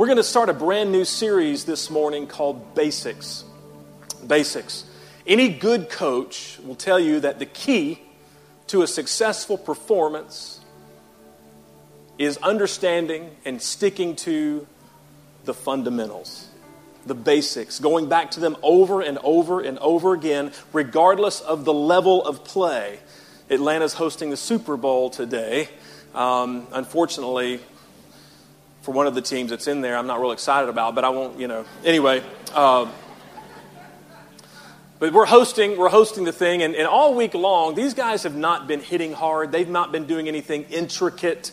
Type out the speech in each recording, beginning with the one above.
We're going to start a brand new series this morning called Basics. Basics. Any good coach will tell you that the key to a successful performance is understanding and sticking to the fundamentals, the basics, going back to them over and over and over again, regardless of the level of play. Atlanta's hosting the Super Bowl today. Um, unfortunately, for one of the teams that's in there, I'm not real excited about, but I won't, you know. Anyway, uh, but we're hosting, we're hosting the thing, and, and all week long, these guys have not been hitting hard. They've not been doing anything intricate.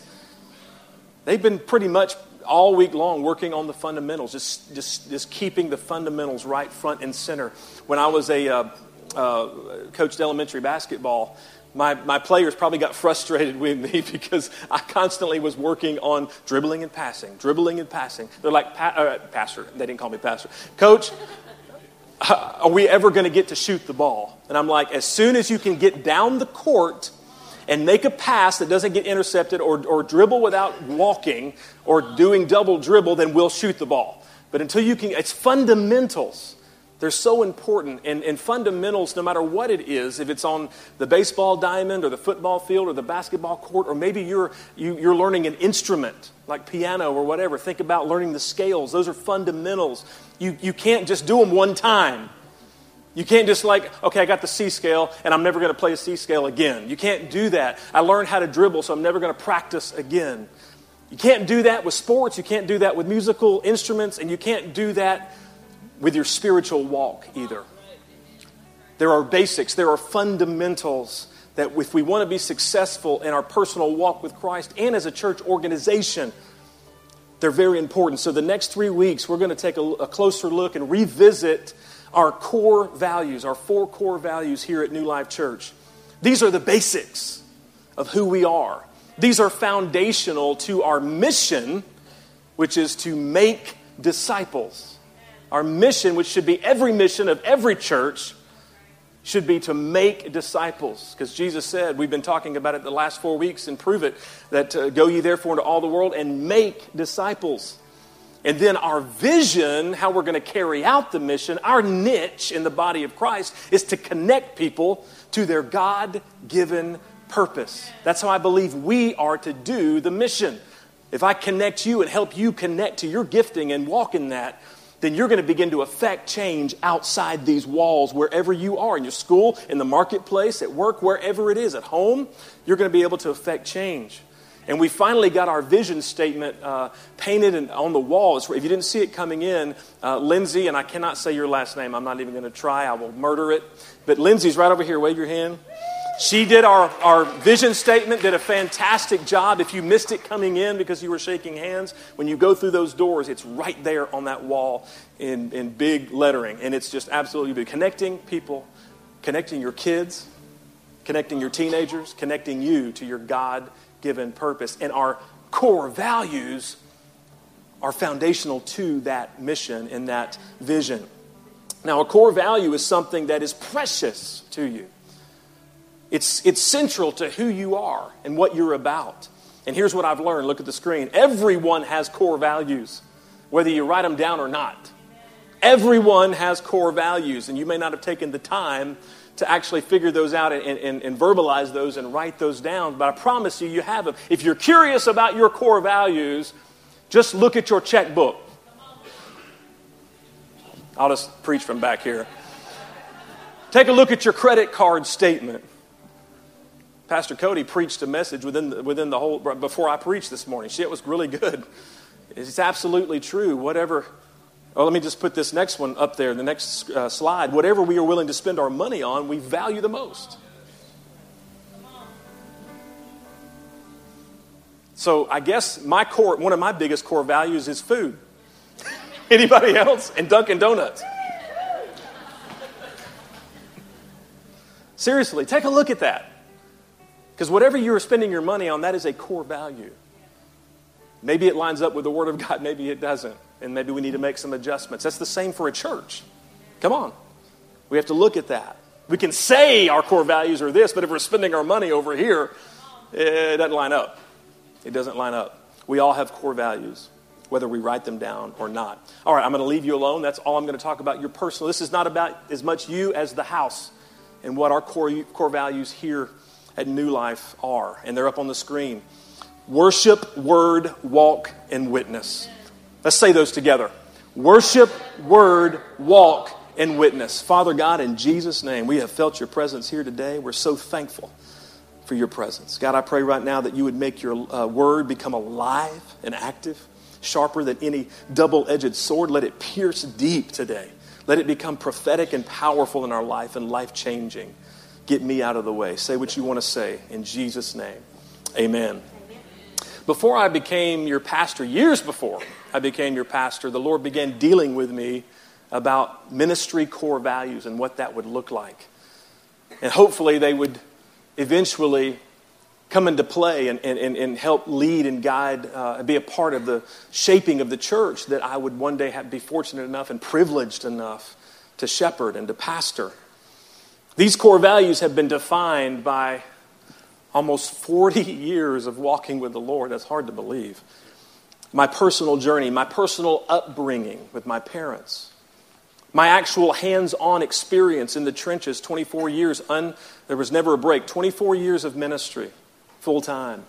They've been pretty much all week long working on the fundamentals, just, just, just keeping the fundamentals right front and center. When I was a uh, uh, coached elementary basketball, my, my players probably got frustrated with me because I constantly was working on dribbling and passing, dribbling and passing. They're like, pa- uh, Pastor, they didn't call me Pastor. Coach, are we ever going to get to shoot the ball? And I'm like, as soon as you can get down the court and make a pass that doesn't get intercepted or, or dribble without walking or doing double dribble, then we'll shoot the ball. But until you can, it's fundamentals. They're so important. And, and, fundamentals, no matter what it is, if it's on the baseball diamond or the football field or the basketball court, or maybe you're, you, are you are learning an instrument like piano or whatever, think about learning the scales. Those are fundamentals. You, you can't just do them one time. You can't just like, okay, I got the C scale and I'm never going to play a C scale again. You can't do that. I learned how to dribble, so I'm never going to practice again. You can't do that with sports. You can't do that with musical instruments, and you can't do that with your spiritual walk either. There are basics, there are fundamentals that if we want to be successful in our personal walk with Christ and as a church organization, they're very important. So, the next three weeks, we're going to take a, a, closer look and revisit our core values, our four core values here at New Life Church. These are the basics of who we are, these are foundational to our mission, which is to make disciples. Our mission, which should be every mission of every church, should be to make disciples. Because Jesus said, we've been talking about it the last four weeks and prove it, that uh, go ye therefore into all the world and make disciples. And then our vision, how we're going to carry out the mission, our niche in the body of Christ is to connect people to their God given purpose. That's how I believe we are to do the mission. If I connect you and help you connect to your gifting and walk in that, then you're going to begin to affect change outside these walls, wherever you are in your school, in the marketplace, at work, wherever it is, at home. You're going to be able to affect change. And we finally got our vision statement uh, painted on the walls. If you didn't see it coming in, uh, Lindsay, and I cannot say your last name, I'm not even going to try, I will murder it. But Lindsay's right over here. Wave your hand. She did our, our vision statement, did a fantastic job. If you missed it coming in because you were shaking hands, when you go through those doors, it's right there on that wall in, in big lettering. And it's just absolutely big. Connecting people, connecting your kids, connecting your teenagers, connecting you to your God given purpose. And our core values are foundational to that mission and that vision. Now, a core value is something that is precious to you. It's, it's central to who you are and what you're about. And here's what I've learned look at the screen. Everyone has core values, whether you write them down or not. Everyone has core values, and you may not have taken the time to actually figure those out and, and, and, verbalize those and write those down, but I promise you, you have them. If you're curious about your core values, just look at your checkbook. I'll just preach from back here. Take a look at your credit card statement. Pastor Cody preached a message within the, within the whole, before I preached this morning. It was really good. It's absolutely true. Whatever, oh, let me just put this next one up there, the next uh, slide. Whatever we are willing to spend our money on, we value the most. So I guess my core, one of my biggest core values is food. Anybody else? And Dunkin' Donuts. Seriously, take a look at that. Because whatever you're spending your money on, that is a core value. Maybe it lines up with the Word of God, maybe it doesn't. And maybe we need to make some adjustments. That's the same for a church. Come on. We have to look at that. We can say our core values are this, but if we're spending our money over here, it doesn't line up. It doesn't line up. We all have core values. whether we write them down or not. All right, I'm going to leave you alone. That's all I'm going to talk about. Your personal. This is not about as much you as the house and what our core, core values here at New Life are. And they're up on the screen worship, word, walk, and witness. Let's say those together worship, word, walk, and witness. Father God, in Jesus' name, we have felt your presence here today. We're so thankful for your presence. God, I pray right now that you would make your uh, word become alive and active, sharper than any double edged sword. Let it pierce deep today. Let it become prophetic and powerful in our life and life changing. Get me out of the way. Say what you want to say in Jesus' name. Amen. Before I became your pastor, years before I became your pastor, the Lord began dealing with me about ministry core values and what that would look like. And hopefully they would eventually come into play and, and, and help lead and guide uh, be a part of the shaping of the church that I would one day have, be fortunate enough and privileged enough to shepherd and to pastor. These core values have been defined by almost 40 years of walking with the Lord. That's hard to believe. My personal journey, my personal upbringing with my parents, my actual hands on experience in the trenches 24 years, un, there was never a break, 24 years of ministry, full time.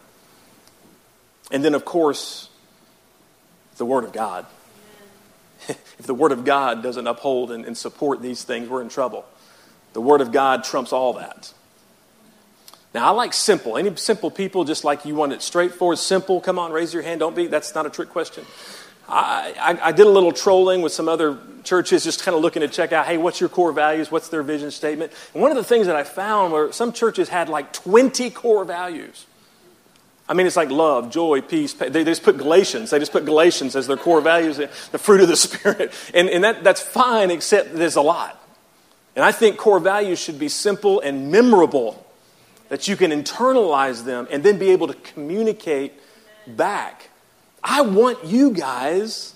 And then, of course, the Word of God. if the Word of God doesn't uphold and, and support these things, we're in trouble. The Word of God trumps all that. Now, I like simple. Any simple people, just like you want it straightforward, simple, come on, raise your hand. Don't be, that's not a trick question. I, I, I, did a little trolling with some other churches, just kind of looking to check out, hey, what's your core values? What's their vision statement? And one of the things that I found were some churches had like 20 core values. I mean, it's like love, joy, peace. They, they just put Galatians. They just put Galatians as their core values, the fruit of the Spirit. And, and that, that's fine, except there's a lot. And I think core values should be simple and memorable that you can internalize them and then be able to communicate back. I want you guys,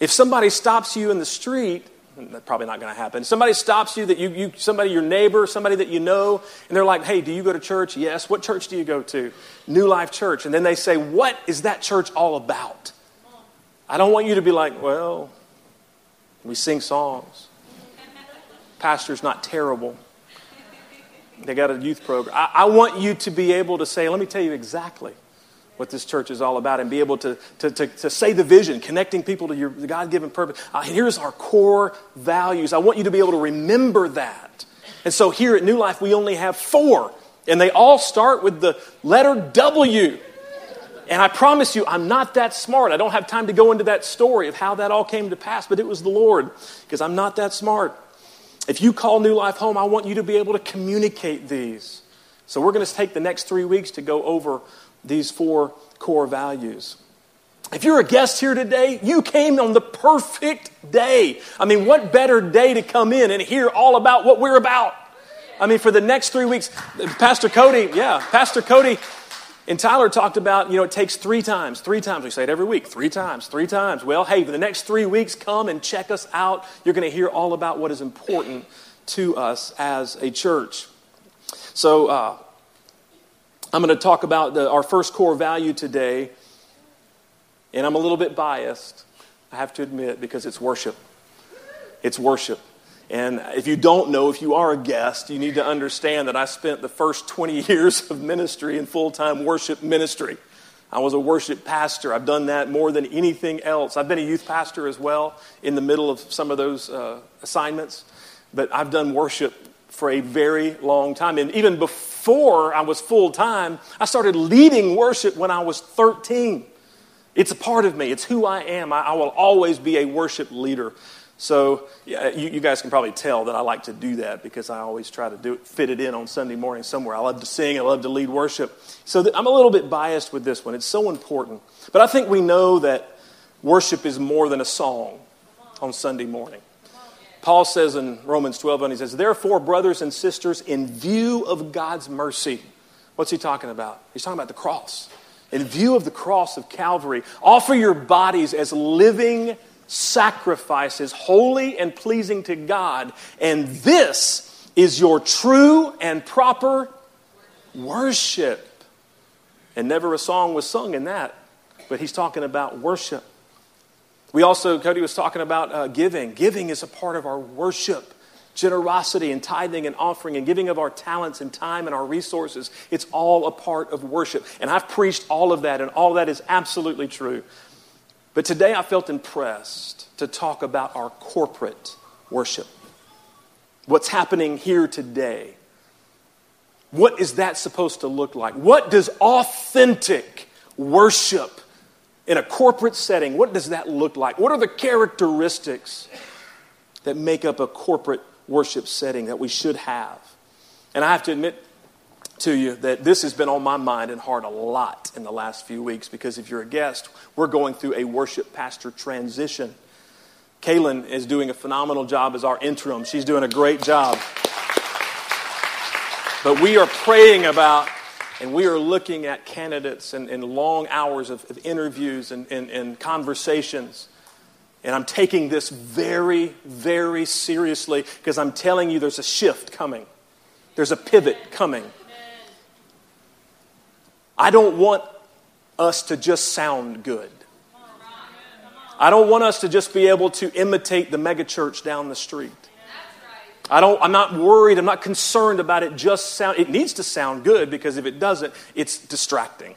if somebody stops you in the street, that's probably not going to happen. Somebody stops you that you, you, somebody, your neighbor, somebody that you know, and they're like, hey, do you go to church? Yes. What church do you go to? New Life Church. And then they say, what is that church all about? I don't want you to be like, well, we sing songs. Pastor's not terrible. They got a youth program. I, I, want you to be able to say, let me tell you exactly what this church is all about and be able to, to, to, to say the vision, connecting people to your God given purpose. Uh, here's our core values. I want you to be able to remember that. And so here at New Life, we only have four, and they all start with the letter W. And I promise you, I'm not that smart. I don't have time to go into that story of how that all came to pass, but it was the Lord, because I'm not that smart. If you call New Life home, I want you to be able to communicate these. So we're going to take the next three weeks to go over these four core values. If you're a guest here today, you came on the perfect day. I mean, what better day to come in and hear all about what we're about? I mean, for the next three weeks, Pastor Cody, yeah, Pastor Cody and Tyler talked about, you know, it takes three times, three times. We say it every week, three times, three times. Well, hey, for the next three weeks, come and check us out. You're going to hear all about what is important to us as a church. So, uh, I'm going to talk about the, our first core value today, and I'm a little bit biased, I have to admit, because it's worship. It's worship. And if you don't know, if you are a guest, you need to understand that I spent the first 20 years of ministry in full time worship ministry. I was a worship pastor. I've done that more than anything else. I've been a youth pastor as well in the middle of some of those uh, assignments. But I've done worship for a very long time. And even before I was full time, I started leading worship when I was 13. It's a part of me, it's who I am. I, I will always be a worship leader. So yeah, you, you, guys can probably tell that I like to do that because I always try to do it, fit it in on Sunday morning somewhere. I love to sing. I love to lead worship. So I'm a little bit biased with this one. It's so important. But I think we know that worship is more than a song on Sunday morning. Paul says in Romans 12, and he says, Therefore, brothers and sisters, in view of God's mercy, what's he talking about? He's talking about the cross. In view of the cross of Calvary, offer your bodies as living sacrifices, holy and pleasing to God. And this is your true and proper worship. And never a song was sung in that, but he's talking about worship. We also, Cody was talking about uh, giving. Giving is a part of our worship. Generosity and tithing and offering and giving of our talents and time and our resources. It's all a part of worship. And I've preached all of that, and all that is absolutely true. But today I felt impressed to talk about our corporate worship. What's happening here today. What is that supposed to look like? What does authentic worship in a corporate setting, what does that look like? What are the characteristics that make up a corporate worship setting that we should have? And I have to admit to you that this has been on my mind and heart a lot in the last few weeks because if you're a guest, we're going through a worship pastor transition. Kaylin is doing a phenomenal job as our interim. She's doing a great job. But we are praying about and we are looking at candidates and, and long hours of, of interviews and, and, and conversations. And I'm taking this very, very seriously because I'm telling you there's a shift coming, there's a pivot coming. I don't want us to just sound good. I don't want us to just be able to imitate the megachurch down the street. I don't, I'm not worried, I'm not concerned about it just sound. It needs to sound good because if it doesn't, it's distracting.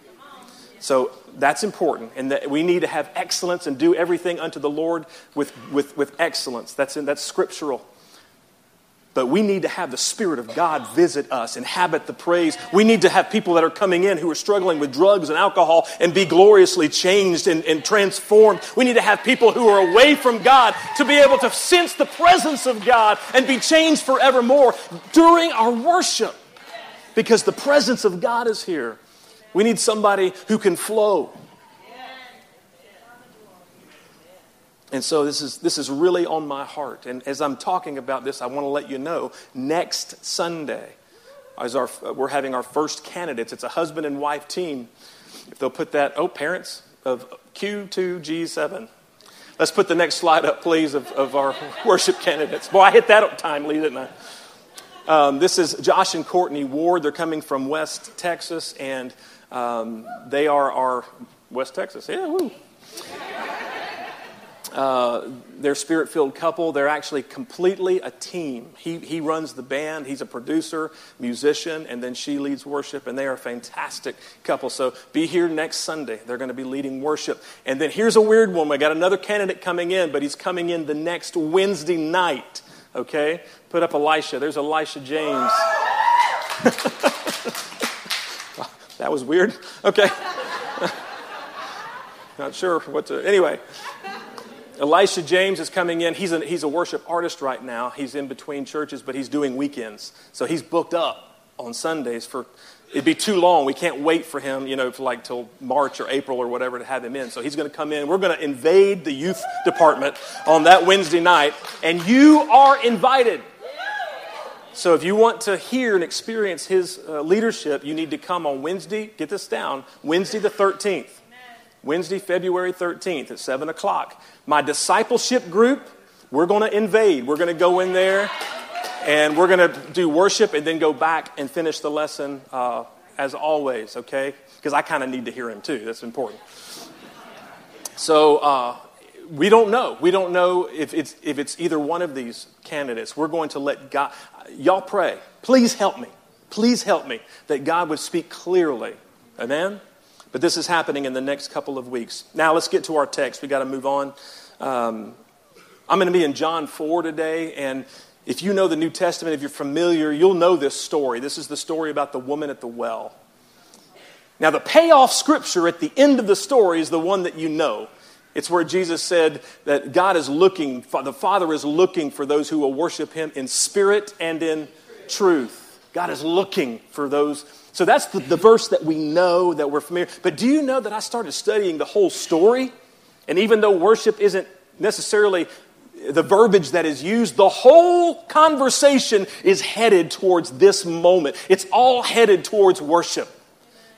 So that's important. And that we need to have excellence and do everything unto the Lord with, with, with excellence. That's, in, that's scriptural. But we need to have the Spirit of God visit us, inhabit the praise. We need to have people that are coming in who are struggling with drugs and alcohol and be gloriously changed and, and, transformed. We need to have people who are away from God to be able to sense the presence of God and be changed forevermore during our worship because the presence of God is here. We need somebody who can flow. And so this is, this is really on my heart. And as I'm talking about this, I want to let you know next Sunday, as our, we're having our first candidates. It's a husband and wife team. If they'll put that, oh, parents of Q2G7. Let's put the next slide up, please, of, of our worship candidates. Boy, I hit that up timely, didn't I? Um, this is Josh and Courtney Ward. They're coming from West Texas, and um, they are our West Texas. Yeah, woo. Uh, they're spirit filled couple. They're actually completely a team. He, he runs the band, he's a producer, musician, and then she leads worship, and they are a fantastic couple. So be here next Sunday. They're going to be leading worship. And then here's a weird one. We got another candidate coming in, but he's coming in the next Wednesday night. Okay? Put up Elisha. There's Elisha James. that was weird. Okay. Not sure what to. Anyway. Elisha James is coming in. He's a, he's a worship artist right now. He's in between churches, but he's doing weekends. So he's booked up on Sundays for, it'd be too long. We can't wait for him, you know, for like till March or April or whatever to have him in. So he's going to come in. We're going to invade the youth department on that Wednesday night, and you are invited. So if you want to hear and experience his uh, leadership, you need to come on Wednesday, get this down, Wednesday the 13th. Wednesday, February 13th at 7 o'clock. My discipleship group, we're going to invade. We're going to go in there and we're going to do worship and then go back and finish the lesson uh, as always, okay? Because I kind of need to hear him too. That's important. So uh, we don't know. We don't know if it's, if it's either one of these candidates. We're going to let God, y'all pray. Please help me. Please help me that God would speak clearly. Amen? But this is happening in the next couple of weeks. Now, let's get to our text. we got to move on. Um, I'm going to be in John 4 today, and if you know the New Testament, if you're familiar, you'll know this story. This is the story about the woman at the well. Now, the payoff scripture at the end of the story is the one that you know. It's where Jesus said that God is looking, the Father is looking for those who will worship Him in spirit and in truth. God is looking for those so that's the, the verse that we know, that we're familiar. But do you know that I started studying the whole story? And even though worship isn't necessarily the verbiage that is used, the whole conversation is headed towards this moment. It's all headed towards worship.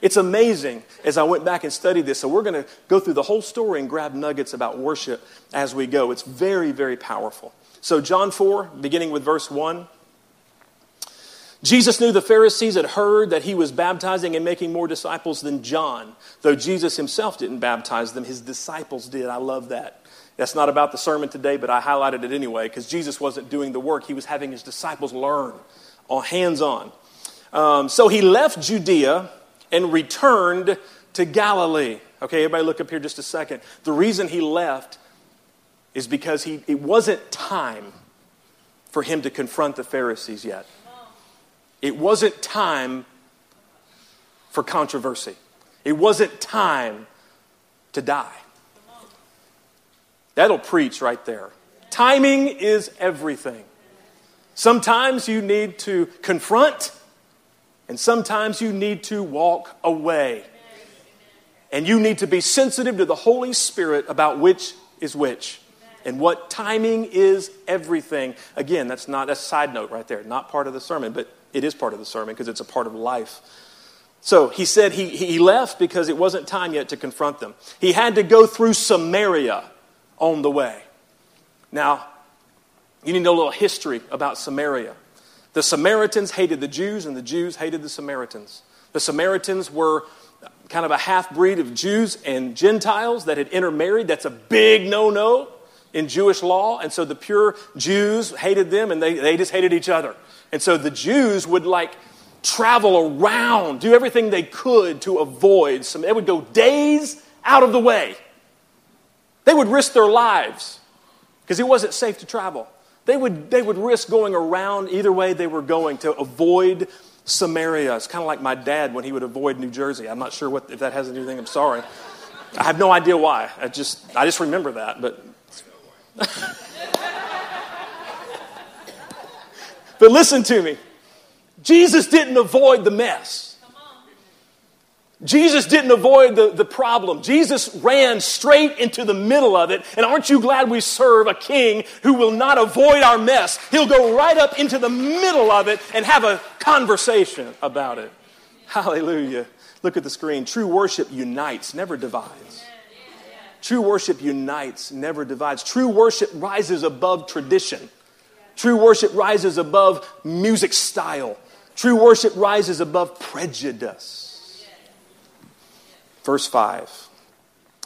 It's amazing as I went back and studied this. So we're going to go through the whole story and grab nuggets about worship as we go. It's very, very powerful. So, John 4, beginning with verse 1. Jesus knew the Pharisees had heard that he was baptizing and making more disciples than John, though Jesus himself didn't baptize them, his disciples did. I love that. That's not about the sermon today, but I highlighted it anyway because Jesus wasn't doing the work. He was having his disciples learn, hands on. Um, so he left Judea and returned to Galilee. Okay, everybody look up here just a second. The reason he left is because he, it wasn't time for him to confront the Pharisees yet. It wasn't time for controversy. It wasn't time to die. That'll preach right there. Timing is everything. Sometimes you need to confront, and sometimes you need to walk away. And you need to be sensitive to the Holy Spirit about which is which. And what timing is everything. Again, that's not a side note right there, not part of the sermon, but it is part of the sermon because it's a part of life. So he said he, he left because it wasn't time yet to confront them. He had to go through Samaria on the way. Now, you need to know a little history about Samaria. The Samaritans hated the Jews, and the Jews hated the Samaritans. The Samaritans were kind of a half breed of Jews and Gentiles that had intermarried. That's a big no no in Jewish law. And so the pure Jews hated them, and they, they just hated each other. And so the Jews would like travel around, do everything they could to avoid some. They would go days out of the way they would risk their lives because it wasn't safe to travel. They would, they would risk going around either way they were going to avoid Samaria. It's kind of like my dad when he would avoid New Jersey. I'm not sure what, if that has anything. I'm sorry. I have no idea why. I just, I just remember that. But, but listen to me. Jesus didn't avoid the mess. Jesus didn't avoid the, the problem. Jesus ran straight into the middle of it. And aren't you glad we serve a king who will not avoid our mess? He'll go right up into the middle of it and have a conversation about it. Hallelujah. Look at the screen. True worship unites, never divides. True worship unites, never divides. True worship rises above tradition. True worship rises above music style. True worship rises above prejudice. Verse 5.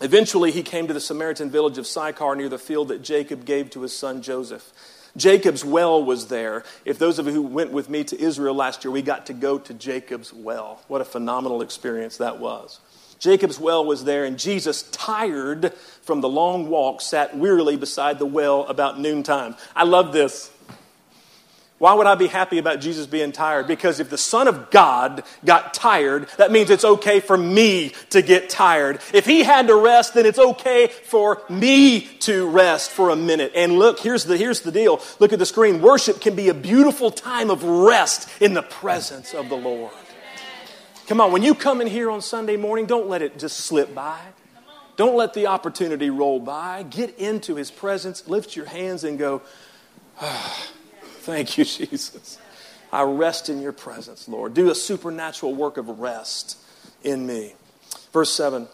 Eventually, he came to the Samaritan village of Sychar near the field that Jacob gave to his son Joseph. Jacob's well was there. If those of you who went with me to Israel last year, we got to go to Jacob's well. What a phenomenal experience that was. Jacob's well was there, and Jesus, tired from the long walk, sat wearily beside the well about noontime. I love this. Why would I be happy about Jesus being tired? Because if the Son of God got tired, that means it's okay for me to get tired. If he had to rest, then it's okay for me to rest for a minute. And look, here's the, here's the deal. Look at the screen. Worship can be a beautiful time of rest in the presence of the Lord. Come on, when you come in here on Sunday morning, don't let it just slip by. Don't let the opportunity roll by. Get into his presence, lift your hands, and go, ah. Thank you, Jesus. I rest in your presence, Lord. Do a supernatural work of rest in me. Verse 7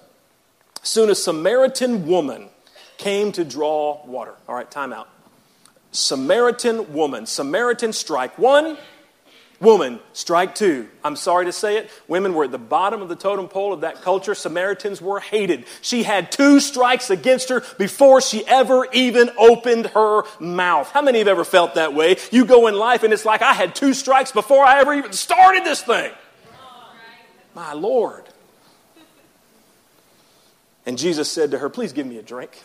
Soon a Samaritan woman came to draw water. All right, time out. Samaritan woman. Samaritan strike one, Woman, strike two. I'm sorry to say it. Women were at the bottom of the totem pole of that culture. Samaritans were hated. She had two strikes against her before she ever even opened her mouth. How many have ever felt that way? You go in life and it's like, I had two strikes before I ever even started this thing. My Lord. And Jesus said to her, Please give me a drink.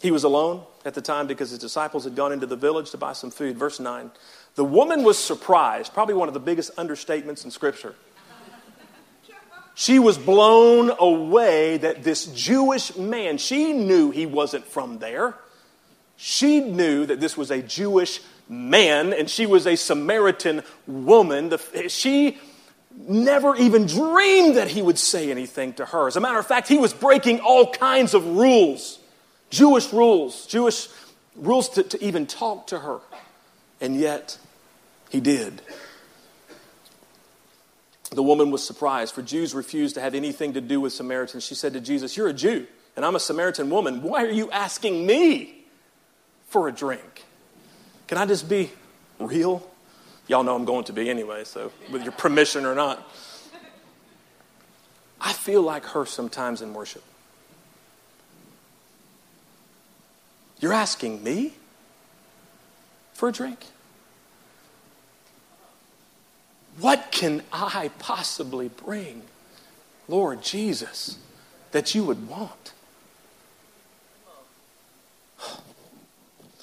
He was alone at the time because his disciples had gone into the village to buy some food. Verse 9. The woman was surprised, probably one of the biggest understatements in Scripture. She was blown away that this Jewish man, she knew he wasn't from there. She knew that this was a Jewish man and she was a Samaritan woman. she never even dreamed that he would say anything to her. As a matter of fact, he was breaking all kinds of rules Jewish rules, Jewish rules to, to even talk to her. And yet, he did. The woman was surprised, for Jews refused to have anything to do with Samaritans. She said to Jesus, You're a Jew, and I'm a Samaritan woman. Why are you asking me for a drink? Can I just be real? Y'all know I'm going to be anyway, so with your permission or not. I feel like her sometimes in worship. You're asking me for a drink? What can I possibly bring, Lord Jesus, that you would want?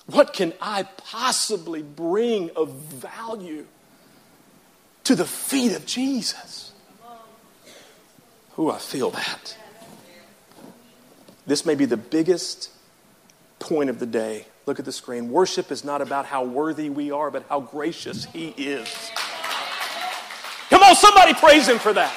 What can I possibly bring of value to the feet of Jesus? Who I feel that. This may be the biggest point of the day. Look at the screen. Worship is not about how worthy we are, but how gracious He is. On, somebody praise Him for that.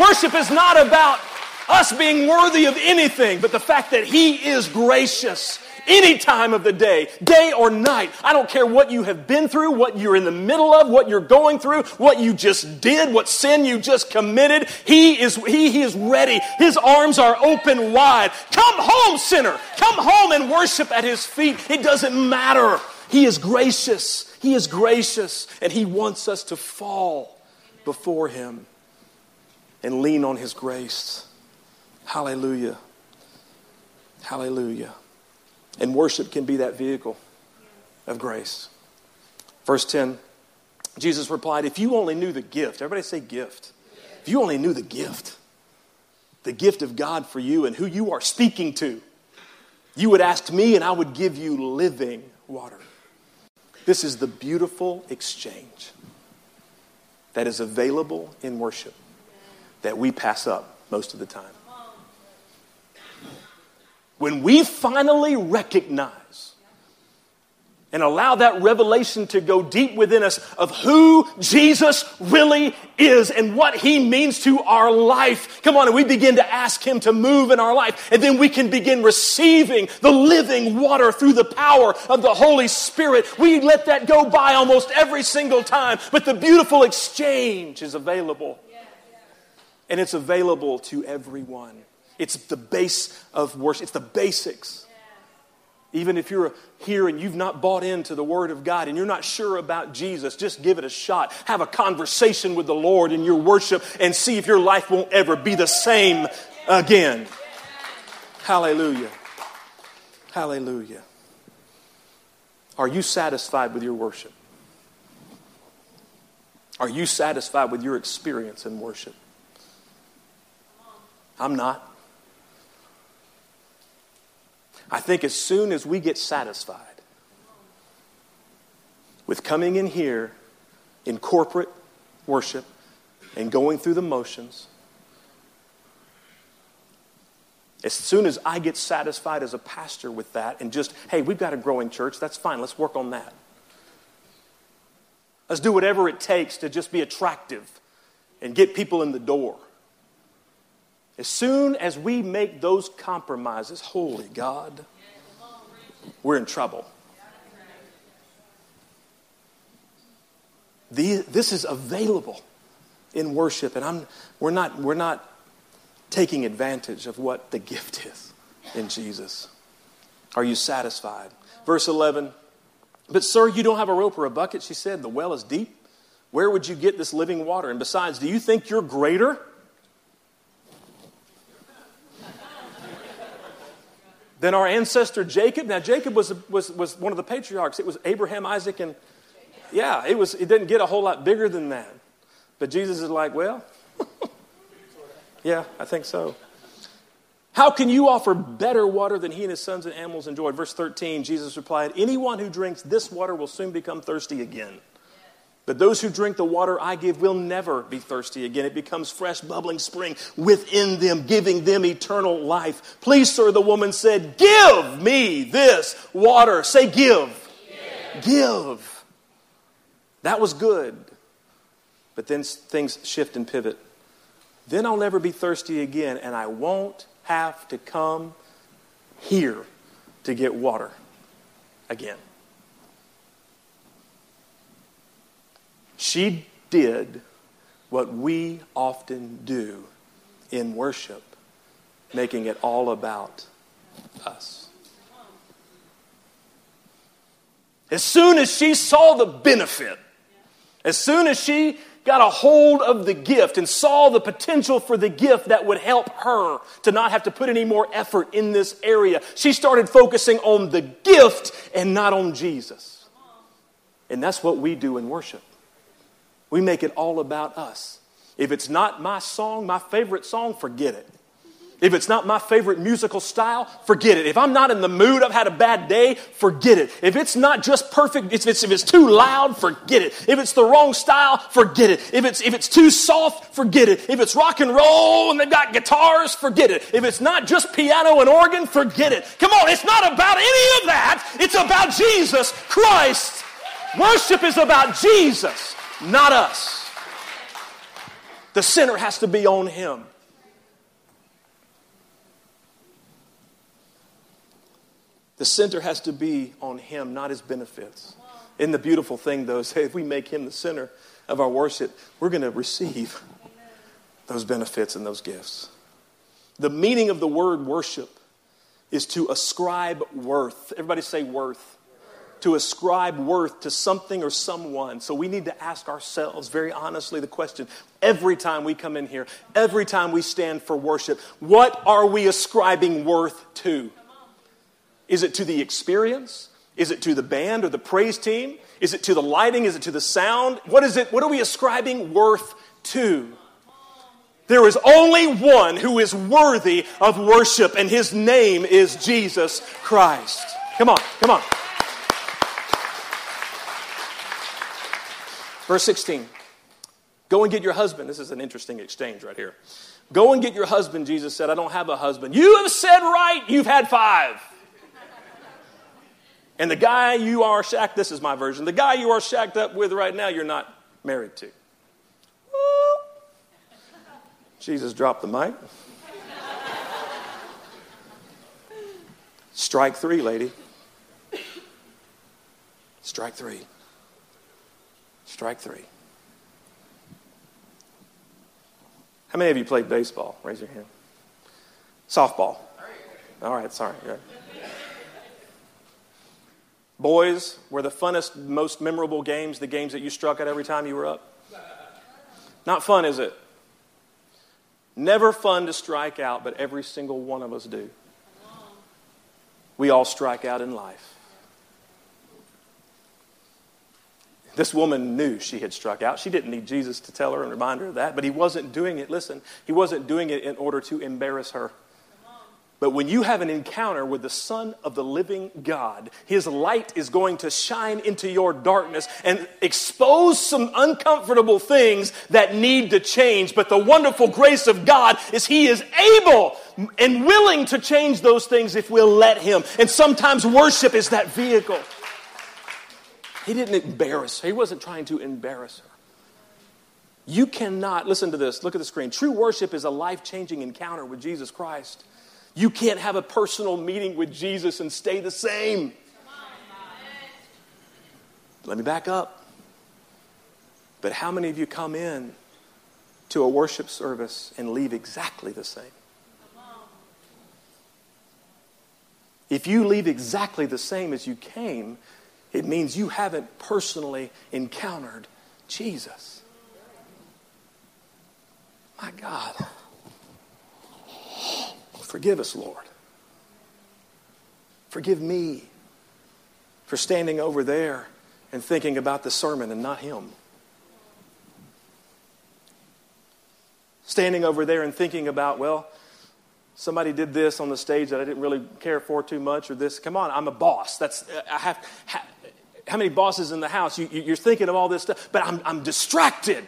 Worship is not about us being worthy of anything, but the fact that He is gracious any time of the day, day or night. I don't care what you have been through, what you're in the middle of, what you're going through, what you just did, what sin you just committed. He is, he, he is ready. His arms are open wide. Come home, sinner. Come home and worship at his feet. It doesn't matter. He is gracious. He is gracious, and he wants us to fall before him and lean on his grace. Hallelujah. Hallelujah. And worship can be that vehicle of grace. Verse 10 Jesus replied, If you only knew the gift, everybody say gift. If you only knew the gift, the gift of God for you and who you are speaking to, you would ask me and I would give you living water. This is the beautiful exchange that is available in worship that we pass up most of the time. When we finally recognize and allow that revelation to go deep within us of who Jesus really is and what he means to our life. Come on, and we begin to ask him to move in our life. And then we can begin receiving the living water through the power of the Holy Spirit. We let that go by almost every single time, but the beautiful exchange is available. And it's available to everyone. It's the base of worship, it's the basics. Even if you're here and you've not bought into the Word of God and you're not sure about Jesus, just give it a shot. Have a conversation with the Lord in your worship and see if your life won't ever be the same again. Hallelujah. Hallelujah. Are you satisfied with your worship? Are you satisfied with your experience in worship? I'm not. I think as soon as we get satisfied with coming in here in corporate worship and going through the motions, as soon as I get satisfied as a pastor with that and just, hey, we've got a growing church, that's fine, let's work on that. Let's do whatever it takes to just be attractive and get people in the door. As soon as we make those compromises, holy God, we're in trouble. The, this is available in worship, and I'm, we're, not, we're not taking advantage of what the gift is in Jesus. Are you satisfied? Verse 11, but sir, you don't have a rope or a bucket, she said. The well is deep. Where would you get this living water? And besides, do you think you're greater? Than our ancestor Jacob. Now, Jacob was, was, was one of the patriarchs. It was Abraham, Isaac, and yeah, it, was, it didn't get a whole lot bigger than that. But Jesus is like, well, yeah, I think so. How can you offer better water than he and his sons and animals enjoyed? Verse 13, Jesus replied, Anyone who drinks this water will soon become thirsty again. But those who drink the water I give will never be thirsty again. It becomes fresh, bubbling spring within them, giving them eternal life. Please, sir, the woman said, Give me this water. Say, Give. Give. give. That was good. But then things shift and pivot. Then I'll never be thirsty again, and I won't have to come here to get water again. She did what we often do in worship, making it all about us. As soon as she saw the benefit, as soon as she got a hold of the gift and saw the potential for the gift that would help her to not have to put any more effort in this area. She started focusing on the gift and not on Jesus. And that's what we do in worship. We make it all about us. If it's not my song, my favorite song, forget it. If it's not my favorite musical style, forget it. If I'm not in the mood, I've had a bad day, forget it. If it's not just perfect, if it's, if it's too loud, forget it. If it's the wrong style, forget it. If it's, if it's too soft, forget it. If it's rock and roll and they've got guitars, forget it. If it's not just piano and organ, forget it. Come on, it's not about any of that. It's about Jesus Christ. Worship is about Jesus, not us. The center has to be on Him. The center has to be on Him, not His benefits. And the beautiful thing, though, is if we make Him the center of our worship, we're going to receive those benefits and those gifts. The meaning of the word worship is to ascribe worth. Everybody say worth. To ascribe worth to something or someone. So we need to ask ourselves very honestly the question every time we come in here, every time we stand for worship, what are we ascribing worth to? Is it to the experience? Is it to the band or the praise team? Is it to the lighting? Is it to the sound? What is it? What are we ascribing worth to? There is only one who is worthy of worship, and his name is Jesus Christ. Come on, come on. Verse 16. Go and get your husband. This is an interesting exchange right here. Go and get your husband, Jesus said. I don't have a husband. You have said right, you've had five. And the guy you are shacked, this is my version, the guy you are shacked up with right now, you're not married to. Jesus dropped the mic. Strike three, lady. Strike three. Strike three. How many of you played baseball? Raise your hand. Softball. All right, sorry. Boys were the funnest, most memorable games the games that you struck at every time you were up? Not fun, is it? Never fun to strike out, but every single one of us do. We all strike out in life. This woman knew she had struck out. She didn't need Jesus to tell her and remind her of that, but he wasn't doing it, listen, he wasn't doing it in order to embarrass her. But when you have an encounter with the Son of the living God, His light is going to shine into your darkness and expose some uncomfortable things that need to change. But the wonderful grace of God is He is able and willing to change those things if we'll let Him. And sometimes worship is that vehicle. He didn't embarrass her, He wasn't trying to embarrass her. You cannot, listen to this, look at the screen. True worship is a life changing encounter with Jesus Christ. You can't have a personal meeting with Jesus and stay the same. Let me back up. But how many of you come in to a worship service and leave exactly the same? If you leave exactly the same as you came, it means you haven't personally encountered Jesus. My God. Forgive us, Lord. Forgive me for standing over there and thinking about the sermon and not Him. Standing over there and thinking about, well, somebody did this on the stage that I didn't really care for too much, or this. Come on, I'm a boss. That's I have. How many bosses in the house? You, are thinking of all this stuff, but I'm, I'm distracted.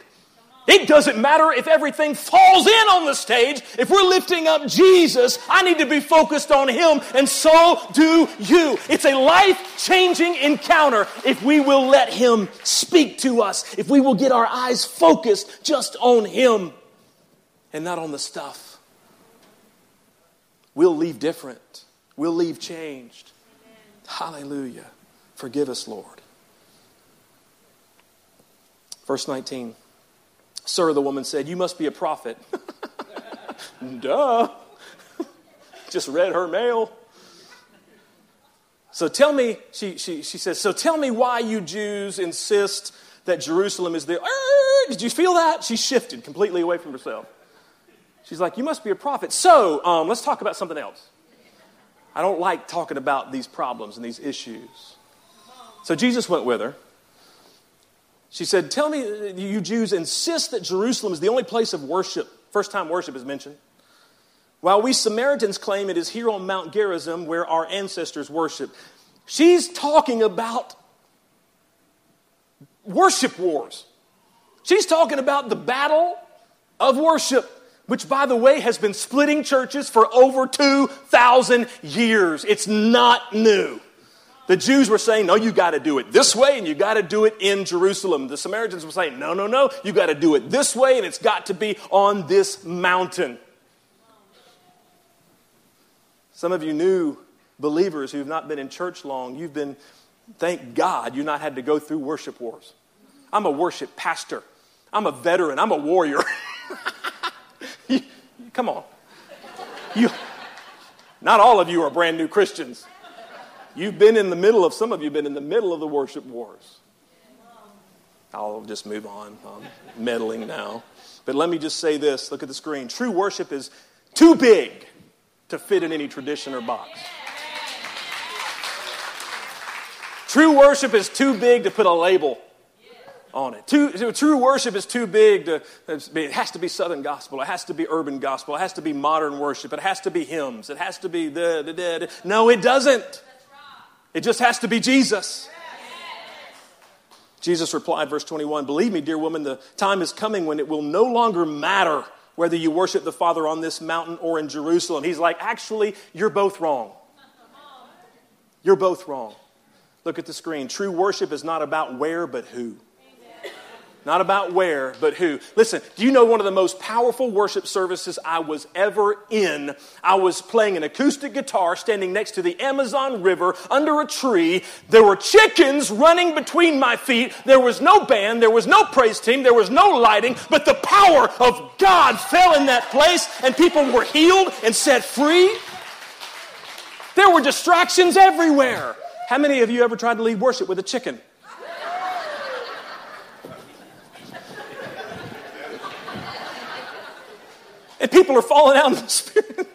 It doesn't matter if everything falls in on the stage. If we're lifting up Jesus, I need to be focused on Him, and so do you. It's a life changing encounter if we will let Him speak to us, if we will get our eyes focused just on Him and not on the stuff. We'll leave different, we'll leave changed. Hallelujah. Forgive us, Lord. Verse 19. Sir, the woman said, You must be a prophet. Duh. Just read her mail. So tell me, she, she, she says, So tell me why you Jews insist that Jerusalem is the Did you feel that? She shifted completely away from herself. She's like, You must be a prophet. So um, let's talk about something else. I don't like talking about these problems and these issues. So Jesus went with her. She said, Tell me, you Jews insist that Jerusalem is the only place of worship. First time worship is mentioned. While we Samaritans claim it is here on Mount Gerizim where our ancestors worship. She's talking about worship wars. She's talking about the battle of worship, which, by the way, has been splitting churches for over 2,000 years. It's not new. The Jews were saying, no, you got to do it this way and you got to do it in Jerusalem. The Samaritans were saying, no, no, no, you got to do it this way and it's got to be on this mountain. Some of you new believers who've not been in church long, you've been, thank God, you've not had to go through worship wars. I'm a worship pastor. I'm a veteran. I'm a warrior. come on. You, not all of you are brand new Christians. You've been in the middle of, some of you have been in the middle of the worship wars. I'll just move on. I'm meddling now. But let me just say this look at the screen. True worship is too big to fit in any tradition or box. True worship is too big to put a label on it. Too, true worship is too big to, it has to be Southern gospel. It has to be urban gospel. It has to be modern worship. It has to be hymns. It has to be the, the, the. No, it doesn't. It just has to be Jesus. Jesus replied, verse 21 Believe me, dear woman, the time is coming when it will no longer matter whether you worship the Father on this mountain or in Jerusalem. He's like, Actually, you're both wrong. You're both wrong. Look at the screen. True worship is not about where, but who. Not about where, but who. Listen, do you know one of the most powerful worship services I was ever in? I was playing an acoustic guitar standing next to the Amazon River under a tree. There were chickens running between my feet. There was no band, there was no praise team, there was no lighting, but the power of God fell in that place and people were healed and set free. There were distractions everywhere. How many of you ever tried to lead worship with a chicken? And people are falling out in the Spirit.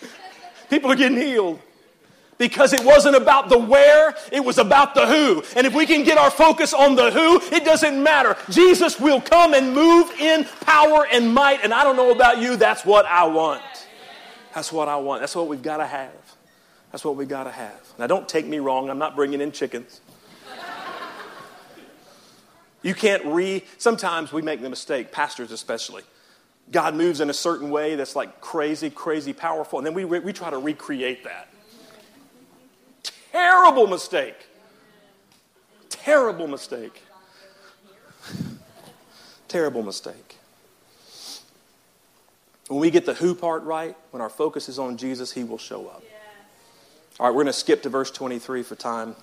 people are getting healed. Because it wasn't about the where, it was about the who. And if we can get our focus on the who, it doesn't matter. Jesus will come and move in power and might. And I don't know about you, that's what I want. That's what I want. That's what we've got to have. That's what we've got to have. Now, don't take me wrong, I'm not bringing in chickens. You can't re, sometimes we make the mistake, pastors especially. God moves in a certain way that's like crazy, crazy powerful, and then we, we try to recreate that. Terrible mistake. Terrible mistake. Terrible mistake. When we get the who part right, when our focus is on Jesus, He will show up. All right, we're going to skip to verse 23 for time.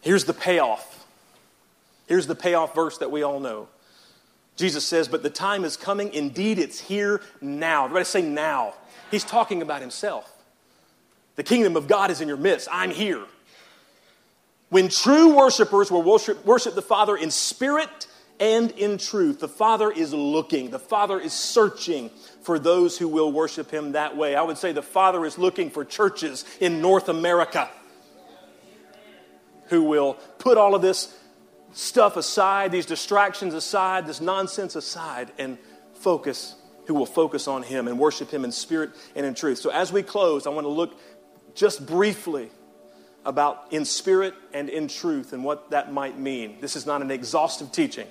Here's the payoff. Here's the payoff verse that we all know. Jesus says, But the time is coming. Indeed, it's here now. Everybody say now. He's talking about himself. The kingdom of God is in your midst. I'm here. When true worshipers will worship, worship the Father in spirit and in truth, the Father is looking, the Father is searching for those who will worship Him that way. I would say the Father is looking for churches in North America who will put all of this stuff aside, these distractions aside, this nonsense aside, and focus, who will focus on Him and worship Him in spirit and in truth. So, as we close, I want to look just briefly about in spirit and in truth and what that might mean. This is not an exhaustive teaching,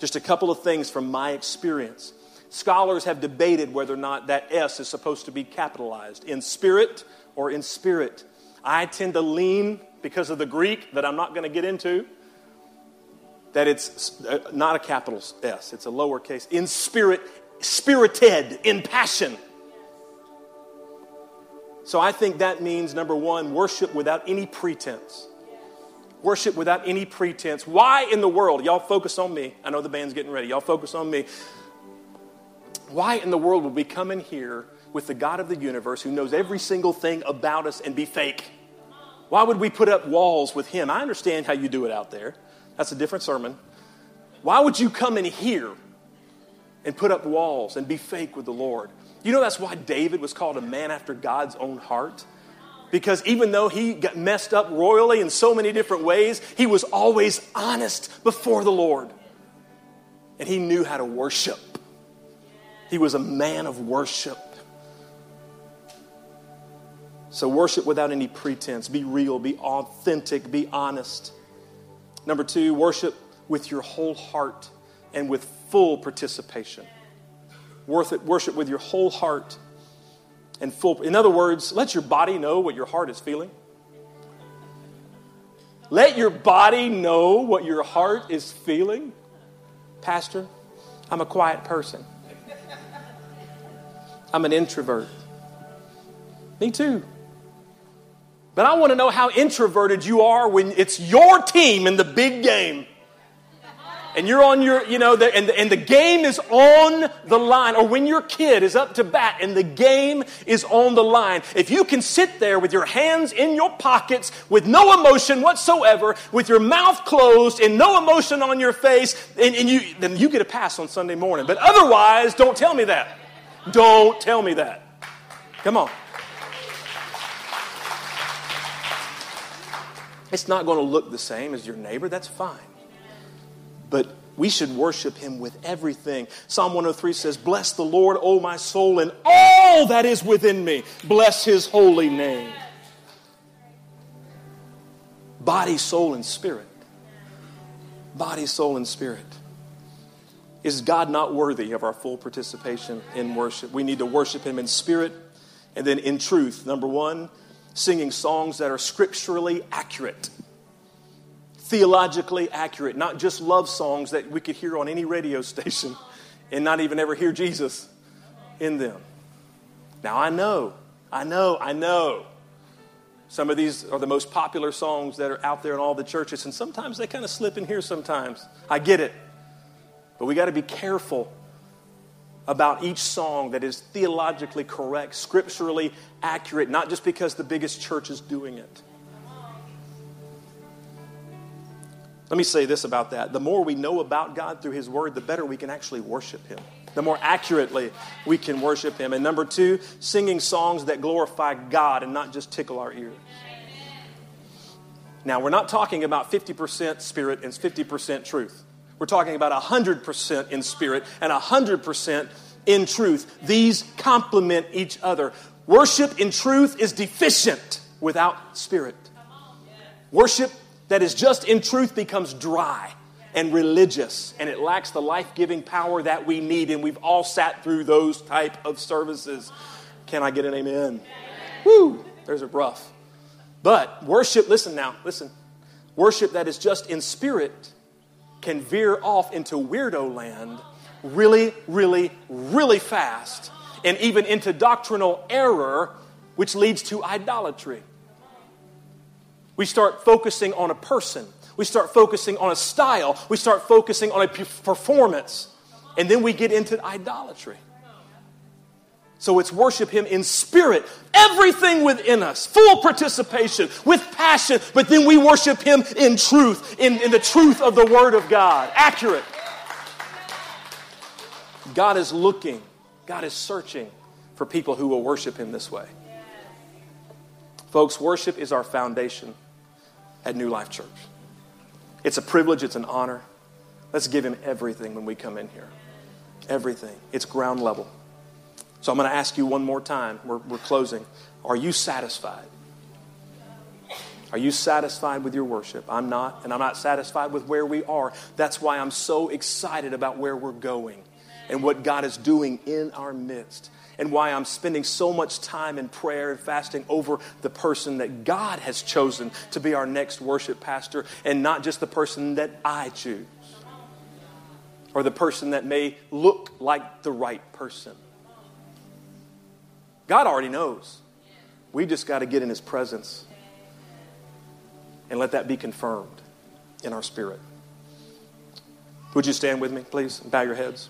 just a couple of things from my experience. Scholars have debated whether or not that S is supposed to be capitalized in spirit or in spirit. I tend to lean because of the Greek that I'm not going to get into that it's uh, not a capital S, it's a lowercase, in spirit, spirited, in passion. So I think that means number one, worship without any pretense. Worship without any pretense. Why in the world? Y'all focus on me. I know the band's getting ready. Y'all focus on me. Why in the world would we come in here with the God of the universe who knows every single thing about us and be fake? Why would we put up walls with Him? I understand how you do it out there. That's a different sermon. Why would you come in here and put up walls and be fake with the Lord? You know that's why David was called a man after God's own heart? Because even though he got messed up royally in so many different ways, he was always honest before the Lord. And he knew how to worship. He was a man of worship. So, worship without any pretense. Be real, be authentic, be honest. Number two, worship with your whole heart and with full participation. Worship with your whole heart and full. In other words, let your body know what your heart is feeling. Let your body know what your heart is feeling. Pastor, I'm a quiet person. I'm an introvert. Me too. But I want to know how introverted you are when it's your team in the big game and you're on your, you know, the, and, the, and the game is on the line, or when your kid is up to bat and the game is on the line, if you can sit there with your hands in your pockets with no emotion whatsoever, with your mouth closed and no emotion on your face, and, and you, then you get a pass on Sunday morning. But otherwise, don't tell me that. Don't tell me that. Come on. It's not going to look the same as your neighbor. That's fine but we should worship him with everything. Psalm 103 says, Bless the Lord, O my soul, and all that is within me. Bless his holy name. Body, soul, and spirit. Body, soul, and spirit. Is God not worthy of our full participation in worship? We need to worship him in spirit and then in truth. Number one, singing songs that are scripturally accurate theologically accurate, not just love songs that we could hear on any radio station and not even ever hear Jesus in them. Now, I know, I know, I know. Some of these are the most popular songs that are out there in all the churches, and sometimes they kind of slip in here sometimes. I get it. But we got to be careful about each song that is theologically correct, scripturally accurate, not just because the biggest church is doing it. Let me say this about that. The more we know about God through His Word, the better we can actually worship Him. The more accurately we can worship Him. And number two, singing songs that glorify God and not just tickle our ears. Now, we're not talking about 50% spirit and 50% truth. We're talking about 100% in spirit and 100% in truth. These complement each other. Worship in truth is deficient without spirit. Worship that is just in truth becomes dry and religious and it lacks the life-giving power that we need and we've all sat through those type of services can i get an amen, amen. woo there's a rough but worship listen now listen worship that is just in spirit can veer off into weirdo land really really really fast and even into doctrinal error which leads to idolatry we start focusing on a person. We start focusing on a style. We start focusing on a performance. And then we get into idolatry. So it's worship Him in spirit, everything within us, full participation, with passion, but then we worship Him in truth, in, in the truth of the Word of God, accurate. God is looking, God is searching for people who will worship Him this way. Folks, worship is our foundation at New Life Church. It's a privilege, it's an honor. Let's give Him everything when we come in here. Everything. It's ground level. So I'm going to ask you one more time. We're, we're closing. Are you satisfied? Are you satisfied with your worship? I'm not, and I'm not satisfied with where we are. That's why I'm so excited about where we're going and what God is doing in our midst and why I'm spending so much time in prayer and fasting over the person that God has chosen to be our next worship pastor and not just the person that I choose or the person that may look like the right person. God already knows. We just got to get in His presence and let that be confirmed in our spirit. Would you stand with me, please, and bow your heads?